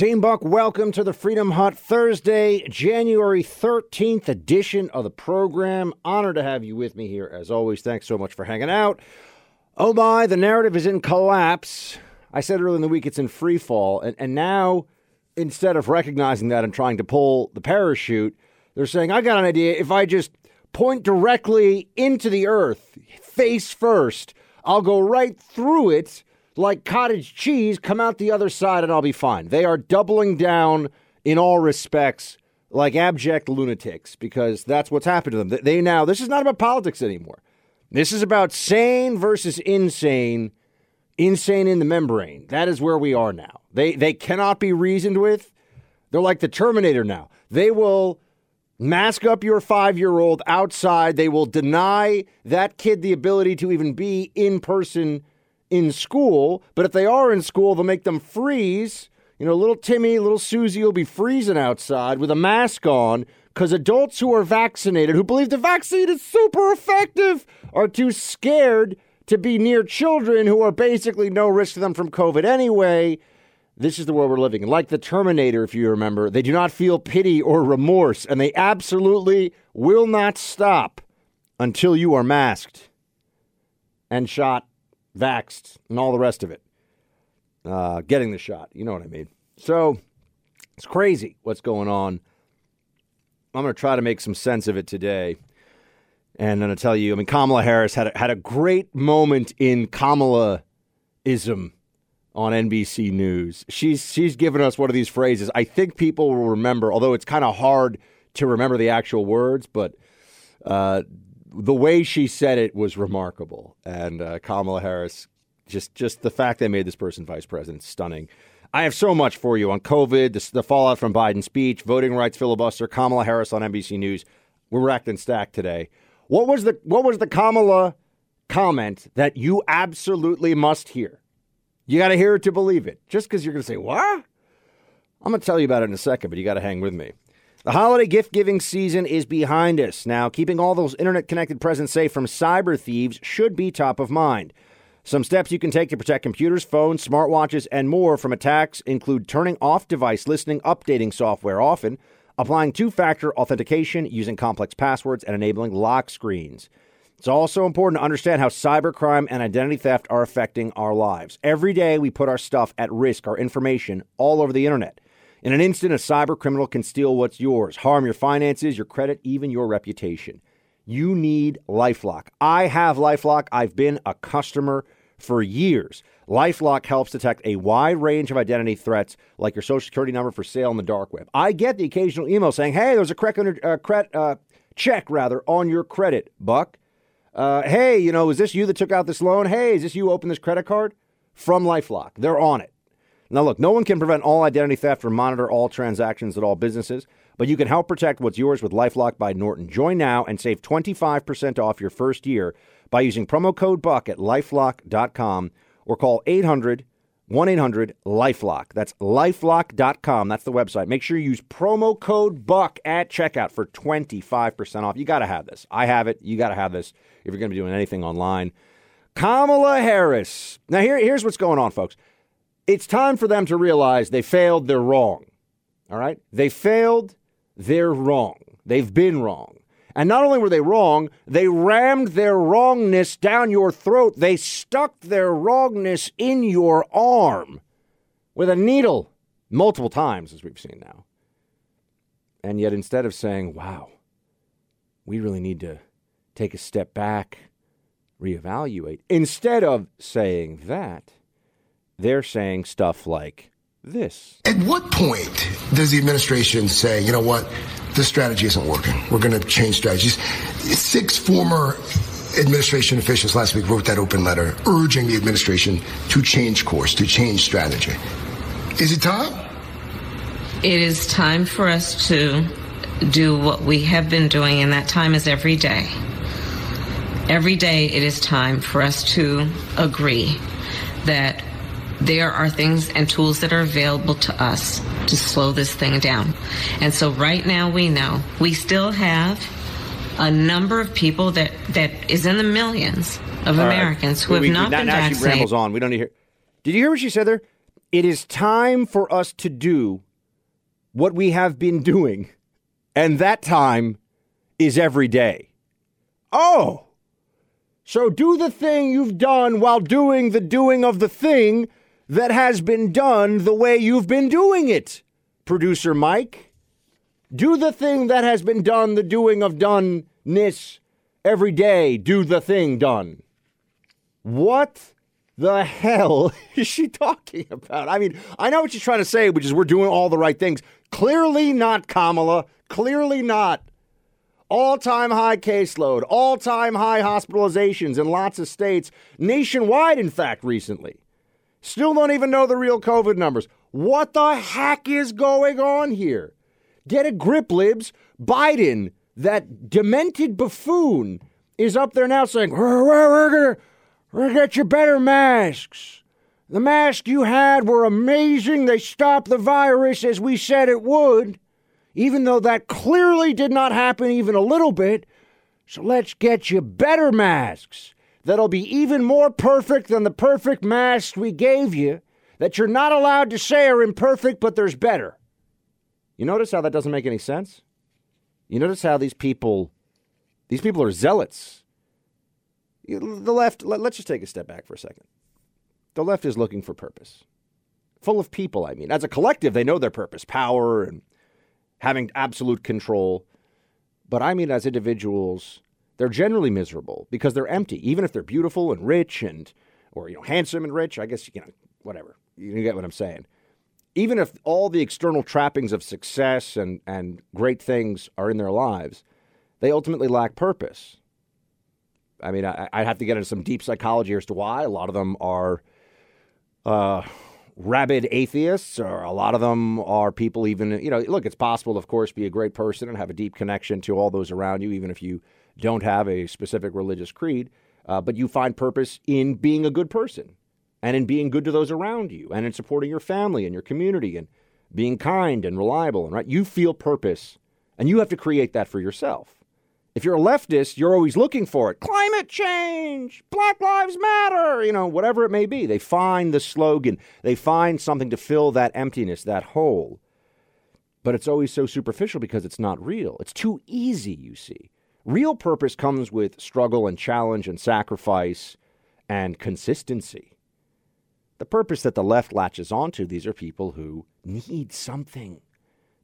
Team Buck, welcome to the Freedom Hut Thursday, January 13th edition of the program. Honored to have you with me here as always. Thanks so much for hanging out. Oh my, the narrative is in collapse. I said earlier in the week it's in free fall, and, and now instead of recognizing that and trying to pull the parachute, they're saying, I got an idea. If I just point directly into the earth, face first, I'll go right through it like cottage cheese, come out the other side, and I'll be fine. They are doubling down in all respects like abject lunatics because that's what's happened to them. They now, this is not about politics anymore. This is about sane versus insane, insane in the membrane. That is where we are now. They, they cannot be reasoned with. They're like the Terminator now. They will mask up your five year old outside. They will deny that kid the ability to even be in person in school. But if they are in school, they'll make them freeze. You know, little Timmy, little Susie will be freezing outside with a mask on because adults who are vaccinated, who believe the vaccine is super effective, are too scared to be near children who are basically no risk to them from COVID anyway. This is the world we're living in. Like the Terminator, if you remember, they do not feel pity or remorse, and they absolutely will not stop until you are masked and shot vaxxed, and all the rest of it. Uh, getting the shot. You know what I mean. So it's crazy what's going on. I'm going to try to make some sense of it today. And I'm going to tell you, I mean, Kamala Harris had a, had a great moment in Kamala-ism on NBC News. She's she's given us one of these phrases. I think people will remember, although it's kind of hard to remember the actual words, but uh, the way she said it was remarkable. And uh, Kamala Harris, just just the fact they made this person vice president, stunning. I have so much for you on COVID, the, the fallout from Biden's speech, voting rights filibuster, Kamala Harris on NBC News. We're racked and stacked today. What was the what was the Kamala comment that you absolutely must hear? You got to hear it to believe it. Just because you're going to say what? I'm going to tell you about it in a second, but you got to hang with me. The holiday gift giving season is behind us. Now, keeping all those internet connected presents safe from cyber thieves should be top of mind. Some steps you can take to protect computers, phones, smartwatches, and more from attacks include turning off device listening, updating software often, applying two factor authentication using complex passwords, and enabling lock screens. It's also important to understand how cybercrime and identity theft are affecting our lives. Every day, we put our stuff at risk, our information, all over the internet. In an instant, a cyber criminal can steal what's yours, harm your finances, your credit, even your reputation. You need Lifelock. I have Lifelock. I've been a customer for years. Lifelock helps detect a wide range of identity threats, like your social security number for sale on the dark web. I get the occasional email saying, "Hey, there's a credit under, uh, credit, uh, check rather on your credit, Buck. Uh, hey, you know, is this you that took out this loan? Hey, is this you open this credit card?" From Lifelock, they're on it. Now, look, no one can prevent all identity theft or monitor all transactions at all businesses, but you can help protect what's yours with Lifelock by Norton. Join now and save 25% off your first year by using promo code BUCK at lifelock.com or call 800 1 800 Lifelock. That's lifelock.com. That's the website. Make sure you use promo code BUCK at checkout for 25% off. You got to have this. I have it. You got to have this if you're going to be doing anything online. Kamala Harris. Now, here, here's what's going on, folks. It's time for them to realize they failed, they're wrong. All right? They failed, they're wrong. They've been wrong. And not only were they wrong, they rammed their wrongness down your throat. They stuck their wrongness in your arm with a needle multiple times, as we've seen now. And yet, instead of saying, wow, we really need to take a step back, reevaluate, instead of saying that, they're saying stuff like this. At what point does the administration say, you know what, this strategy isn't working? We're going to change strategies. Six former administration officials last week wrote that open letter urging the administration to change course, to change strategy. Is it time? It is time for us to do what we have been doing, and that time is every day. Every day it is time for us to agree that there are things and tools that are available to us to slow this thing down. And so right now we know we still have a number of people that, that is in the millions of All Americans right. who we, have we, not we, been now vaccinated. She rambles on. We don't need to hear. Did you hear what she said there? It is time for us to do what we have been doing, and that time is every day. Oh, so do the thing you've done while doing the doing of the thing that has been done the way you've been doing it, producer Mike. Do the thing that has been done, the doing of doneness every day. Do the thing done. What the hell is she talking about? I mean, I know what she's trying to say, which is we're doing all the right things. Clearly not, Kamala. Clearly not. All time high caseload, all time high hospitalizations in lots of states, nationwide, in fact, recently. Still don't even know the real COVID numbers. What the heck is going on here? Get a grip, libs. Biden, that demented buffoon, is up there now saying, we're, we're, we're going we're gonna get you better masks. The masks you had were amazing. They stopped the virus as we said it would even though that clearly did not happen even a little bit. So let's get you better masks that'll be even more perfect than the perfect masks we gave you that you're not allowed to say are imperfect, but there's better. You notice how that doesn't make any sense? You notice how these people, these people are zealots. The left, let's just take a step back for a second. The left is looking for purpose. Full of people, I mean. As a collective, they know their purpose, power and having absolute control. But I mean, as individuals, they're generally miserable because they're empty, even if they're beautiful and rich and, or, you know, handsome and rich. I guess, you know, whatever. You get what I'm saying. Even if all the external trappings of success and, and great things are in their lives, they ultimately lack purpose. I mean, I, would have to get into some deep psychology as to why. A lot of them are uh, rabid atheists, or a lot of them are people even, you know, look, it's possible, of course, be a great person and have a deep connection to all those around you, even if you don't have a specific religious creed. Uh, but you find purpose in being a good person and in being good to those around you and in supporting your family and your community and being kind and reliable. And right, you feel purpose and you have to create that for yourself. If you're a leftist, you're always looking for it. Climate change, Black Lives Matter, you know, whatever it may be. They find the slogan, they find something to fill that emptiness, that hole. But it's always so superficial because it's not real. It's too easy, you see. Real purpose comes with struggle and challenge and sacrifice and consistency. The purpose that the left latches onto, these are people who need something.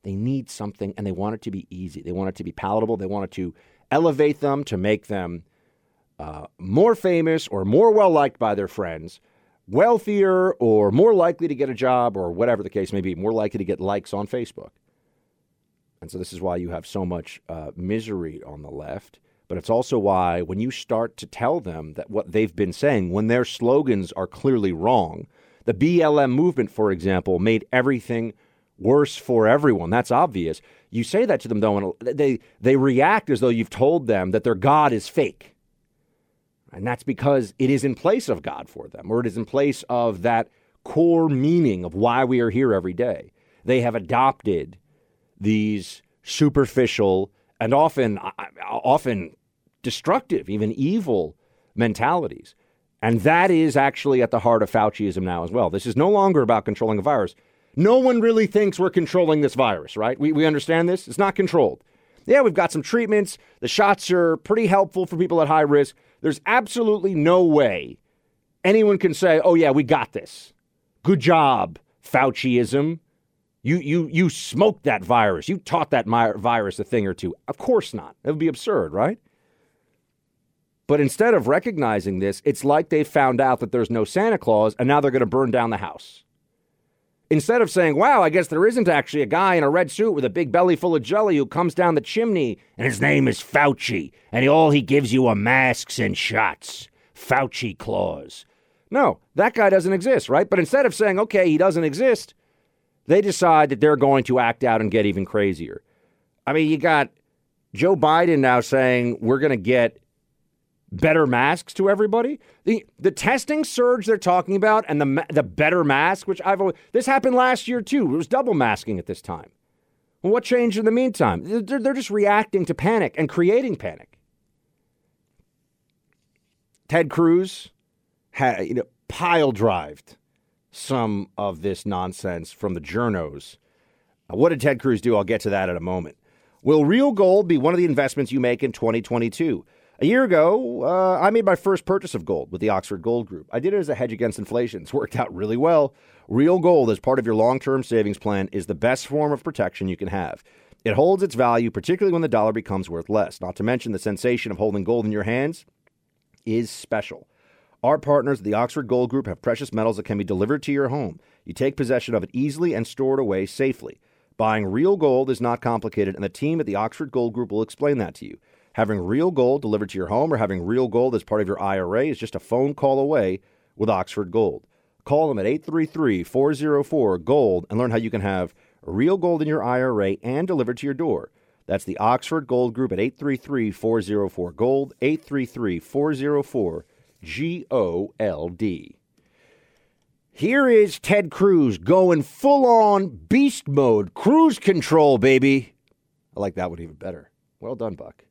They need something and they want it to be easy. They want it to be palatable. They want it to elevate them, to make them uh, more famous or more well liked by their friends, wealthier or more likely to get a job or whatever the case may be, more likely to get likes on Facebook. And so this is why you have so much uh, misery on the left. But it's also why when you start to tell them that what they've been saying, when their slogans are clearly wrong, the BLM movement, for example, made everything worse for everyone. That's obvious. You say that to them though, and they they react as though you've told them that their God is fake. And that's because it is in place of God for them, or it is in place of that core meaning of why we are here every day. They have adopted these superficial and often uh, often destructive, even evil mentalities. And that is actually at the heart of Fauciism now as well. This is no longer about controlling a virus. No one really thinks we're controlling this virus, right? We, we understand this. It's not controlled. Yeah, we've got some treatments. The shots are pretty helpful for people at high risk. There's absolutely no way anyone can say, oh, yeah, we got this. Good job, Fauciism. You, you, you smoked that virus. You taught that virus a thing or two. Of course not. It would be absurd, right? But instead of recognizing this, it's like they found out that there's no Santa Claus and now they're going to burn down the house. Instead of saying, wow, I guess there isn't actually a guy in a red suit with a big belly full of jelly who comes down the chimney and his name is Fauci and all he gives you are masks and shots. Fauci Claus. No, that guy doesn't exist, right? But instead of saying, okay, he doesn't exist, they decide that they're going to act out and get even crazier. I mean, you got Joe Biden now saying we're going to get better masks to everybody. The the testing surge they're talking about and the the better mask, which I've always, this happened last year too. It was double masking at this time. Well, what changed in the meantime? They're, they're just reacting to panic and creating panic. Ted Cruz had you know pile drived some of this nonsense from the journos. Uh, what did Ted Cruz do? I'll get to that in a moment. Will real gold be one of the investments you make in 2022? A year ago, uh, I made my first purchase of gold with the Oxford Gold Group. I did it as a hedge against inflation. It's worked out really well. Real gold, as part of your long term savings plan, is the best form of protection you can have. It holds its value, particularly when the dollar becomes worth less. Not to mention the sensation of holding gold in your hands is special. Our partners at the Oxford Gold Group have precious metals that can be delivered to your home. You take possession of it easily and store it away safely. Buying real gold is not complicated, and the team at the Oxford Gold Group will explain that to you. Having real gold delivered to your home or having real gold as part of your IRA is just a phone call away with Oxford Gold. Call them at 833 404 Gold and learn how you can have real gold in your IRA and delivered to your door. That's the Oxford Gold Group at 833 404 Gold, 833 404 G O L D. Here is Ted Cruz going full on beast mode, cruise control, baby. I like that one even better. Well done, Buck.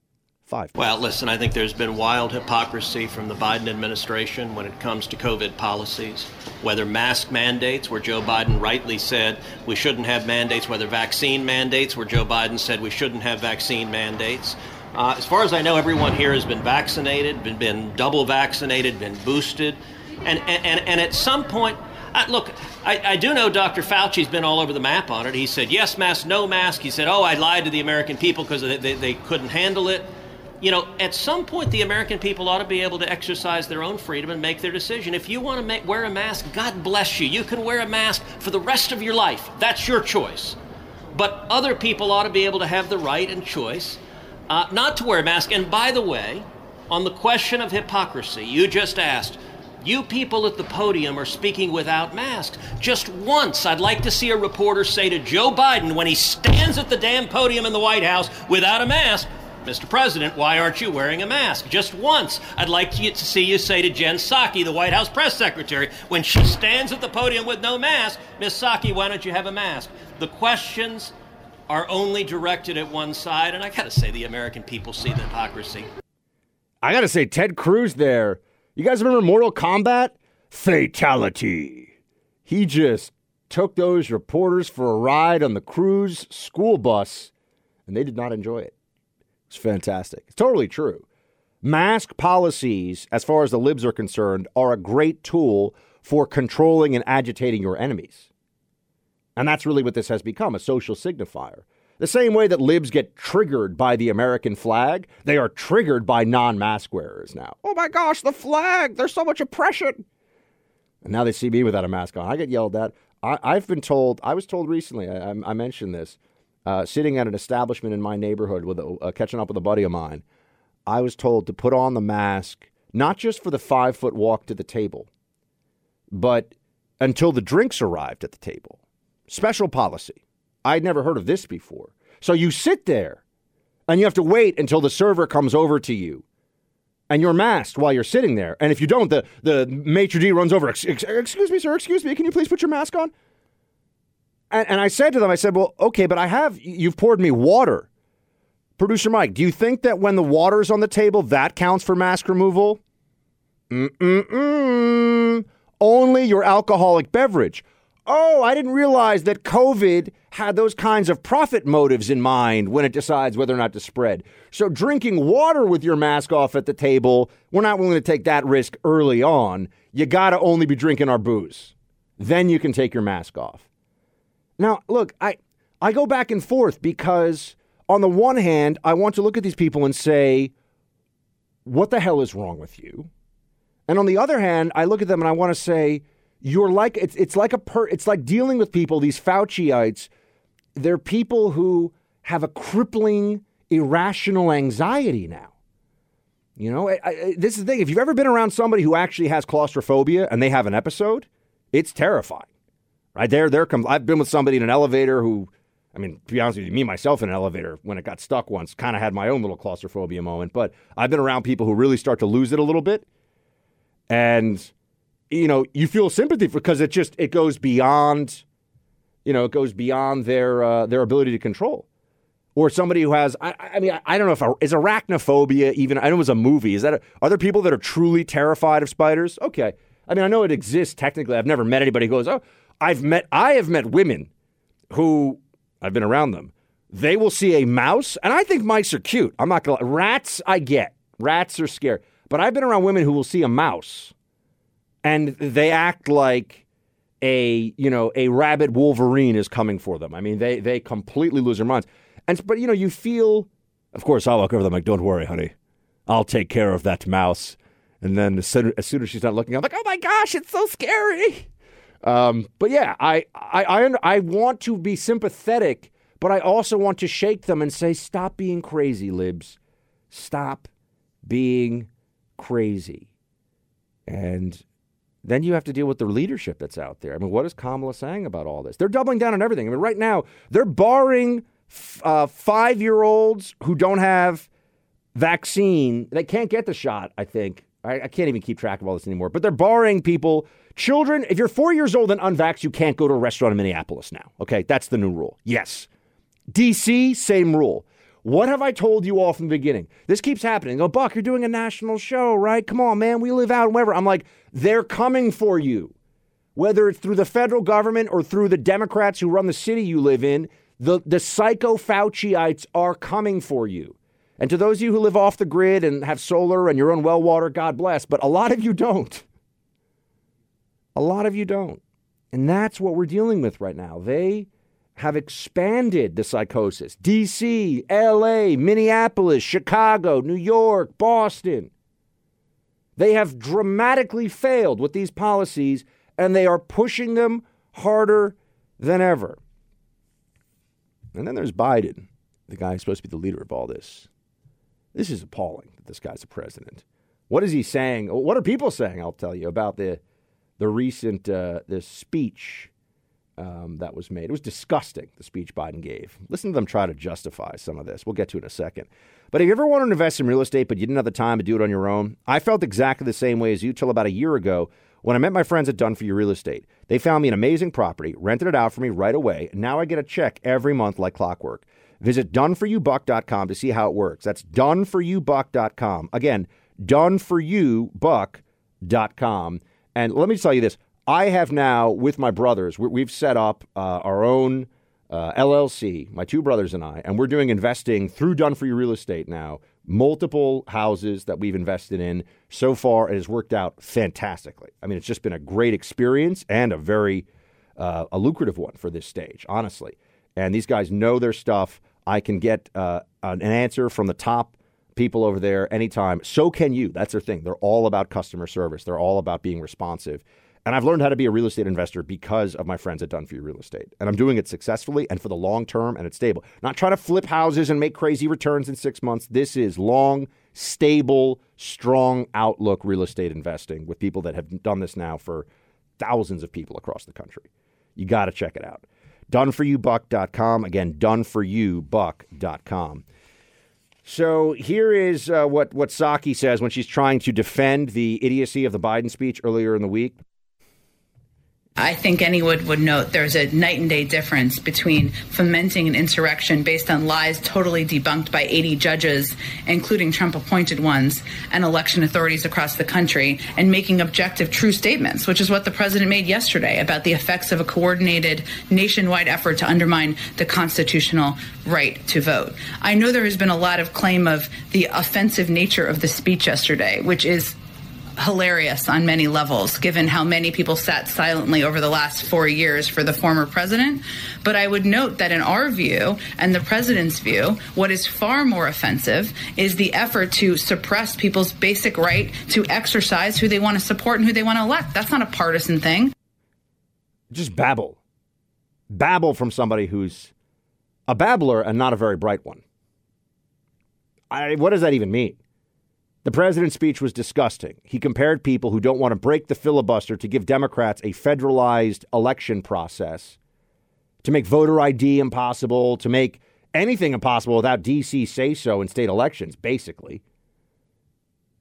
Five. Well, listen, I think there's been wild hypocrisy from the Biden administration when it comes to COVID policies, whether mask mandates, where Joe Biden rightly said we shouldn't have mandates, whether vaccine mandates, where Joe Biden said we shouldn't have vaccine mandates. Uh, as far as I know, everyone here has been vaccinated, been, been double vaccinated, been boosted. And, and, and at some point, uh, look, I, I, do know Dr. Fauci's been all over the map on it. He said, yes mask, no mask. He said, oh, I lied to the American people because they, they, they couldn't handle it you know, at some point, the American people ought to be able to exercise their own freedom and make their decision. If you want to make, wear a mask, God bless you. You can wear a mask for the rest of your life. That's your choice. But other people ought to be able to have the right and choice uh, not to wear a mask. And by the way, on the question of hypocrisy, you just asked, you people at the podium are speaking without masks. Just once, I'd like to see a reporter say to Joe Biden when he stands at the damn podium in the White House without a mask, Mr. President, why aren't you wearing a mask? Just once, I'd like to see you say to Jen Psaki, the White House press secretary, when she stands at the podium with no mask, Ms. Psaki, why don't you have a mask? The questions are only directed at one side, and I gotta say, the American people see the hypocrisy. I gotta say, Ted Cruz there. You guys remember Mortal Kombat? Fatality. He just took those reporters for a ride on the Cruz school bus, and they did not enjoy it. It's fantastic. It's totally true. Mask policies, as far as the libs are concerned, are a great tool for controlling and agitating your enemies. And that's really what this has become a social signifier. The same way that libs get triggered by the American flag, they are triggered by non mask wearers now. Oh my gosh, the flag! There's so much oppression! And now they see me without a mask on. I get yelled at. I, have been told, I was told recently, I, I mentioned this, uh, sitting at an establishment in my neighborhood with a, uh, catching up with a buddy of mine, I was told to put on the mask not just for the five foot walk to the table, but until the drinks arrived at the table. Special policy. I'd never heard of this before. So you sit there and you have to wait until the server comes over to you and you're masked while you're sitting there. And if you don't, the, the maitre d' runs over. Excuse me, sir. Excuse me. Can you please put your mask on? And, and I said to them, I said, well, okay, but I have, you've poured me water. Producer Mike, do you think that when the water's on the table, that counts for mask removal? Mm-mm-mm. Only your alcoholic beverage. Oh, I didn't realize that COVID had those kinds of profit motives in mind when it decides whether or not to spread. So, drinking water with your mask off at the table, we're not willing to take that risk early on. You got to only be drinking our booze. Then you can take your mask off. Now, look, I I go back and forth because on the one hand, I want to look at these people and say, what the hell is wrong with you? And on the other hand, I look at them and I want to say, you're like it's it's like a per, it's like dealing with people these Fauciites. They're people who have a crippling irrational anxiety now. You know, I, I, this is the thing. If you've ever been around somebody who actually has claustrophobia and they have an episode, it's terrifying. Right there, there comes. I've been with somebody in an elevator who, I mean, to be honest with you, me myself in an elevator when it got stuck once, kind of had my own little claustrophobia moment. But I've been around people who really start to lose it a little bit, and you know, you feel sympathy for because it just it goes beyond, you know, it goes beyond their uh, their ability to control. Or somebody who has, I, I mean, I, don't know if is arachnophobia even. I know it was a movie. Is that a, are there people that are truly terrified of spiders? Okay, I mean, I know it exists technically. I've never met anybody who goes, "Oh, I've met I have met women who I've been around them. They will see a mouse, and I think mice are cute. I'm not gonna rats. I get rats are scary, but I've been around women who will see a mouse, and they act like a you know a rabid Wolverine is coming for them. I mean, they they completely lose their minds. And but you know, you feel. Of course, I'll look over them like, "Don't worry, honey, I'll take care of that mouse." And then as soon as, soon as she's not looking, I'm like, "Oh my gosh, it's so scary." Um, but yeah, I, I I I want to be sympathetic, but I also want to shake them and say, "Stop being crazy, libs. Stop being crazy." And then you have to deal with the leadership that's out there. I mean, what is Kamala saying about all this? They're doubling down on everything. I mean, right now they're barring uh, five year olds who don't have vaccine. They can't get the shot. I think I, I can't even keep track of all this anymore. But they're barring people, children. If you're four years old and unvaxxed, you can't go to a restaurant in Minneapolis now. Okay, that's the new rule. Yes, DC, same rule. What have I told you all from the beginning? This keeps happening. Go, Buck, you're doing a national show, right? Come on, man. We live out wherever. I'm like, they're coming for you. Whether it's through the federal government or through the Democrats who run the city you live in, the, the psycho Fauciites are coming for you. And to those of you who live off the grid and have solar and your own well water, God bless. But a lot of you don't. A lot of you don't. And that's what we're dealing with right now. They have expanded the psychosis. DC, LA, Minneapolis, Chicago, New York, Boston. They have dramatically failed with these policies and they are pushing them harder than ever. And then there's Biden, the guy who's supposed to be the leader of all this. This is appalling that this guy's a president. What is he saying? What are people saying? I'll tell you about the the recent uh, speech um, that was made. It was disgusting, the speech Biden gave. Listen to them try to justify some of this. We'll get to it in a second. But if you ever wanted to invest in real estate, but you didn't have the time to do it on your own, I felt exactly the same way as you till about a year ago when I met my friends at Done For You Real Estate. They found me an amazing property, rented it out for me right away, and now I get a check every month like clockwork. Visit doneforyoubuck.com to see how it works. That's doneforyoubuck.com. Again, doneforyoubuck.com. And let me tell you this I have now, with my brothers, we've set up uh, our own uh, LLC, my two brothers and I, and we're doing investing through You Real Estate now. Multiple houses that we've invested in. So far, it has worked out fantastically. I mean, it's just been a great experience and a very uh, a lucrative one for this stage, honestly. And these guys know their stuff. I can get uh, an answer from the top people over there anytime. So can you. That's their thing. They're all about customer service. They're all about being responsive. And I've learned how to be a real estate investor because of my friends at Done For You Real Estate. And I'm doing it successfully and for the long term, and it's stable. Not trying to flip houses and make crazy returns in six months. This is long, stable, strong outlook real estate investing with people that have done this now for thousands of people across the country. You got to check it out. Doneforyoubuck.com. Again, doneforyoubuck.com. So here is uh, what, what Psaki says when she's trying to defend the idiocy of the Biden speech earlier in the week. I think anyone would note there's a night and day difference between fomenting an insurrection based on lies totally debunked by 80 judges, including Trump appointed ones, and election authorities across the country, and making objective, true statements, which is what the president made yesterday about the effects of a coordinated nationwide effort to undermine the constitutional right to vote. I know there has been a lot of claim of the offensive nature of the speech yesterday, which is hilarious on many levels, given how many people sat silently over the last four years for the former president. But I would note that in our view and the president's view, what is far more offensive is the effort to suppress people's basic right to exercise who they want to support and who they want to elect. That's not a partisan thing. Just babble. Babble from somebody who's a babbler and not a very bright one. I, what does that even mean? The president's speech was disgusting. He compared people who don't want to break the filibuster to give Democrats a federalized election process, to make voter ID impossible, to make anything impossible without DC say so in state elections, basically.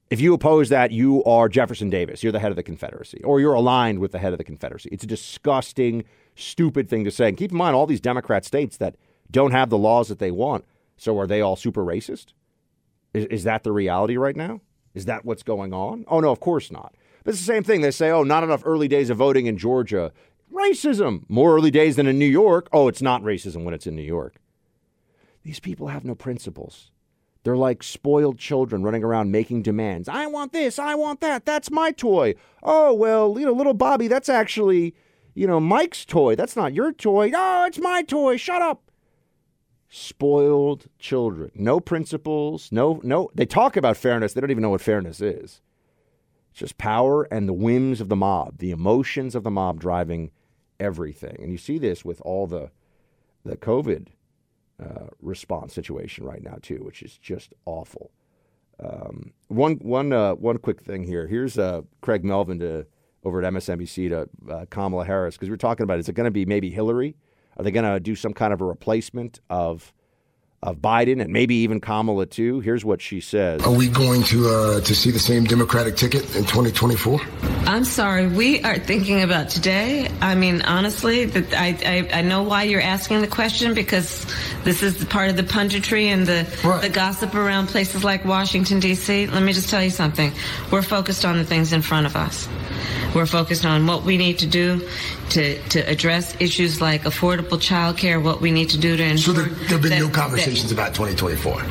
If you oppose that, you are Jefferson Davis. You're the head of the Confederacy, or you're aligned with the head of the Confederacy. It's a disgusting, stupid thing to say. And keep in mind, all these Democrat states that don't have the laws that they want. So are they all super racist? Is, is that the reality right now? Is that what's going on? Oh, no, of course not. But it's the same thing. They say, oh, not enough early days of voting in Georgia. Racism. More early days than in New York. Oh, it's not racism when it's in New York. These people have no principles. They're like spoiled children running around making demands. I want this. I want that. That's my toy. Oh, well, you know, little Bobby, that's actually, you know, Mike's toy. That's not your toy. Oh, it's my toy. Shut up. Spoiled children. No principles. No, no. They talk about fairness. They don't even know what fairness is. It's just power and the whims of the mob, the emotions of the mob driving everything. And you see this with all the the COVID uh, response situation right now too, which is just awful. Um, one one uh, one quick thing here. Here's uh, Craig Melvin to over at MSNBC to uh, Kamala Harris because we are talking about is it going to be maybe Hillary? Are they going to do some kind of a replacement of of Biden and maybe even Kamala too. Here's what she says: Are we going to uh, to see the same Democratic ticket in 2024? I'm sorry, we are thinking about today. I mean, honestly, that I, I, I know why you're asking the question because this is part of the punditry and the right. the gossip around places like Washington D.C. Let me just tell you something: we're focused on the things in front of us. We're focused on what we need to do to, to address issues like affordable child care, what we need to do to ensure. So there, have been that, no conversations that, about 2024?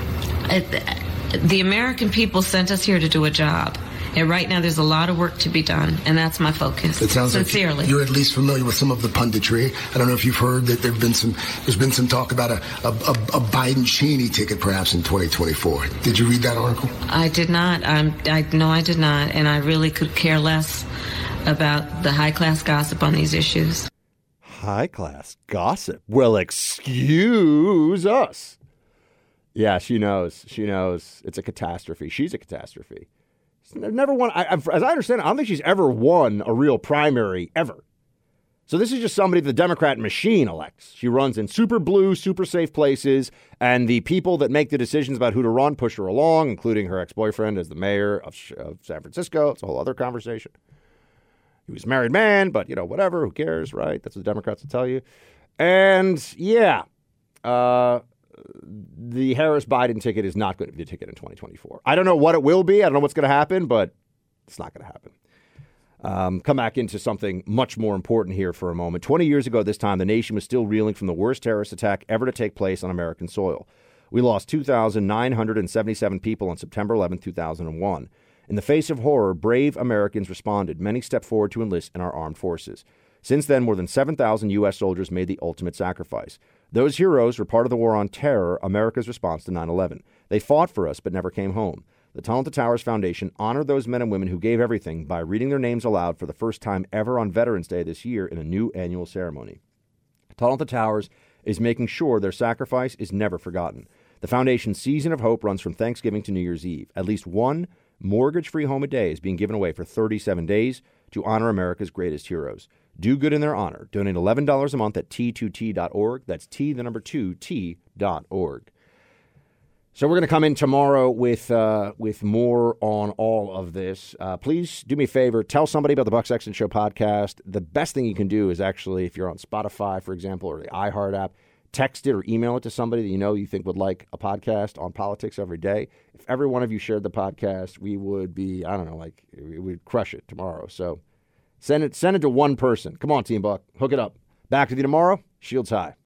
Uh, the American people sent us here to do a job. And right now, there's a lot of work to be done, and that's my focus. It sounds sincerely. Like you're at least familiar with some of the punditry. I don't know if you've heard that there've been some. There's been some talk about a a, a Biden Cheney ticket perhaps in 2024. Did you read that article? I did not. I'm. I no, I did not, and I really could care less about the high class gossip on these issues. High class gossip? Well, excuse us. Yeah, she knows. She knows it's a catastrophe. She's a catastrophe. Never won. I, as I understand it, I don't think she's ever won a real primary ever. So this is just somebody the Democrat machine elects. She runs in super blue, super safe places, and the people that make the decisions about who to run push her along, including her ex-boyfriend as the mayor of, of San Francisco. It's a whole other conversation. He was a married man, but you know, whatever, who cares, right? That's what the Democrats will tell you. And yeah, uh, the Harris Biden ticket is not going to be the ticket in 2024. I don't know what it will be. I don't know what's going to happen, but it's not going to happen. Um, come back into something much more important here for a moment. 20 years ago, this time, the nation was still reeling from the worst terrorist attack ever to take place on American soil. We lost 2,977 people on September 11, 2001. In the face of horror, brave Americans responded. Many stepped forward to enlist in our armed forces. Since then, more than 7,000 U.S. soldiers made the ultimate sacrifice. Those heroes were part of the war on terror, America's response to 9 11. They fought for us but never came home. The Tunnel to Towers Foundation honored those men and women who gave everything by reading their names aloud for the first time ever on Veterans Day this year in a new annual ceremony. Tunnel to Towers is making sure their sacrifice is never forgotten. The foundation's season of hope runs from Thanksgiving to New Year's Eve. At least one mortgage free home a day is being given away for 37 days to honor America's greatest heroes. Do good in their honor. Donate $11 a month at t2t.org. That's T, the number two, T.org. So we're going to come in tomorrow with uh, with more on all of this. Uh, please do me a favor, tell somebody about the Buck Sexton Show podcast. The best thing you can do is actually, if you're on Spotify, for example, or the iHeart app, text it or email it to somebody that you know you think would like a podcast on politics every day. If every one of you shared the podcast, we would be, I don't know, like we would crush it tomorrow. So send it send it to one person. Come on, Team Buck. Hook it up. Back with you tomorrow. Shields high.